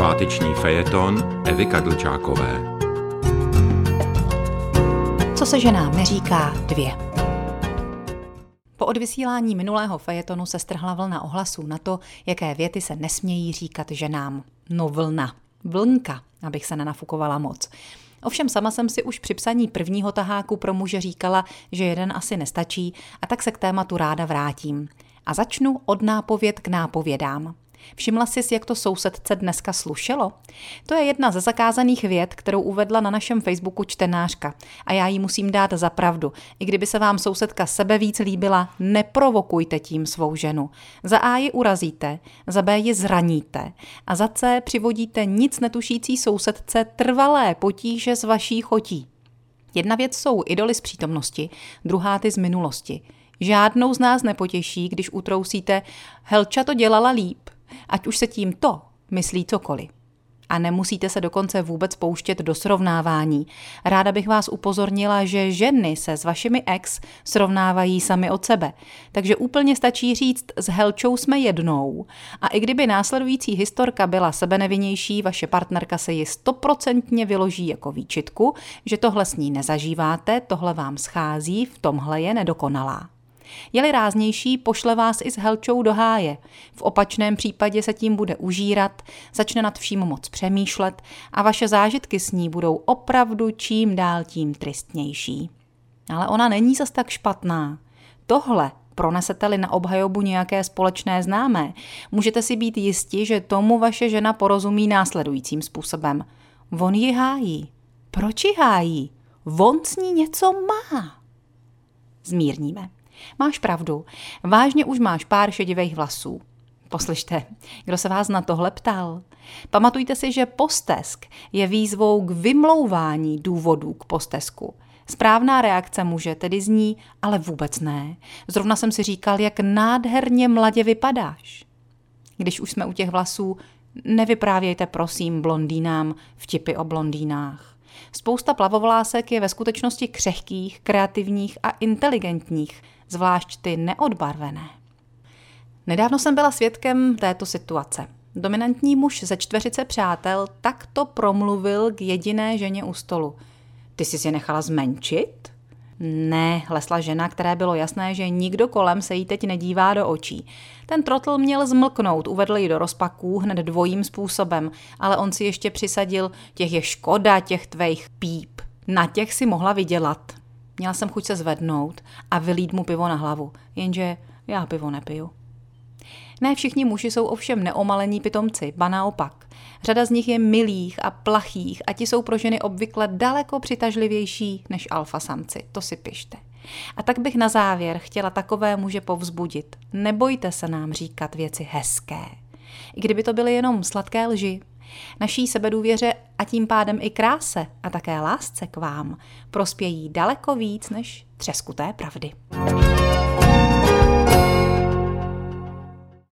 Sváteční fejeton Evy Kadlčákové. Co se ženám neříká dvě. Po odvysílání minulého fejetonu se strhla vlna ohlasů na to, jaké věty se nesmějí říkat ženám. No vlna. Vlnka, abych se nenafukovala moc. Ovšem sama jsem si už při psaní prvního taháku pro muže říkala, že jeden asi nestačí a tak se k tématu ráda vrátím. A začnu od nápověd k nápovědám. Všimla jsi, jak to sousedce dneska slušelo? To je jedna ze zakázaných věd, kterou uvedla na našem Facebooku čtenářka. A já jí musím dát za pravdu. I kdyby se vám sousedka sebe víc líbila, neprovokujte tím svou ženu. Za A ji urazíte, za B ji zraníte a za C přivodíte nic netušící sousedce trvalé potíže z vaší chotí. Jedna věc jsou idoly z přítomnosti, druhá ty z minulosti. Žádnou z nás nepotěší, když utrousíte, Helča to dělala líp, ať už se tím to myslí cokoliv. A nemusíte se dokonce vůbec pouštět do srovnávání. Ráda bych vás upozornila, že ženy se s vašimi ex srovnávají sami od sebe. Takže úplně stačí říct, s Helčou jsme jednou. A i kdyby následující historka byla sebenevinější, vaše partnerka se ji stoprocentně vyloží jako výčitku, že tohle s ní nezažíváte, tohle vám schází, v tomhle je nedokonalá. Je-li ráznější, pošle vás i s helčou do háje. V opačném případě se tím bude užírat, začne nad vším moc přemýšlet a vaše zážitky s ní budou opravdu čím dál tím tristnější. Ale ona není zas tak špatná. Tohle pronesete-li na obhajobu nějaké společné známé, můžete si být jisti, že tomu vaše žena porozumí následujícím způsobem. On ji hájí. Proč ji hájí? On s ní něco má. Zmírníme. Máš pravdu, vážně už máš pár šedivých vlasů. Poslyšte, kdo se vás na tohle ptal? Pamatujte si, že postesk je výzvou k vymlouvání důvodů k postesku. Správná reakce může tedy zní, ale vůbec ne. Zrovna jsem si říkal, jak nádherně mladě vypadáš. Když už jsme u těch vlasů, nevyprávějte prosím blondýnám vtipy o blondýnách. Spousta plavovlásek je ve skutečnosti křehkých, kreativních a inteligentních zvlášť ty neodbarvené. Nedávno jsem byla svědkem této situace. Dominantní muž ze čtveřice přátel takto promluvil k jediné ženě u stolu. Ty jsi si nechala zmenšit? Ne, lesla žena, které bylo jasné, že nikdo kolem se jí teď nedívá do očí. Ten trotl měl zmlknout, uvedl ji do rozpaků hned dvojím způsobem, ale on si ještě přisadil, těch je škoda, těch tvejch píp. Na těch si mohla vydělat. Měla jsem chuť se zvednout a vylít mu pivo na hlavu, jenže já pivo nepiju. Ne všichni muži jsou ovšem neomalení pitomci, ba naopak. Řada z nich je milých a plachých a ti jsou pro ženy obvykle daleko přitažlivější než alfa samci, to si pište. A tak bych na závěr chtěla takové muže povzbudit. Nebojte se nám říkat věci hezké. I kdyby to byly jenom sladké lži, Naší sebedůvěře a tím pádem i kráse a také lásce k vám prospějí daleko víc než třeskuté pravdy.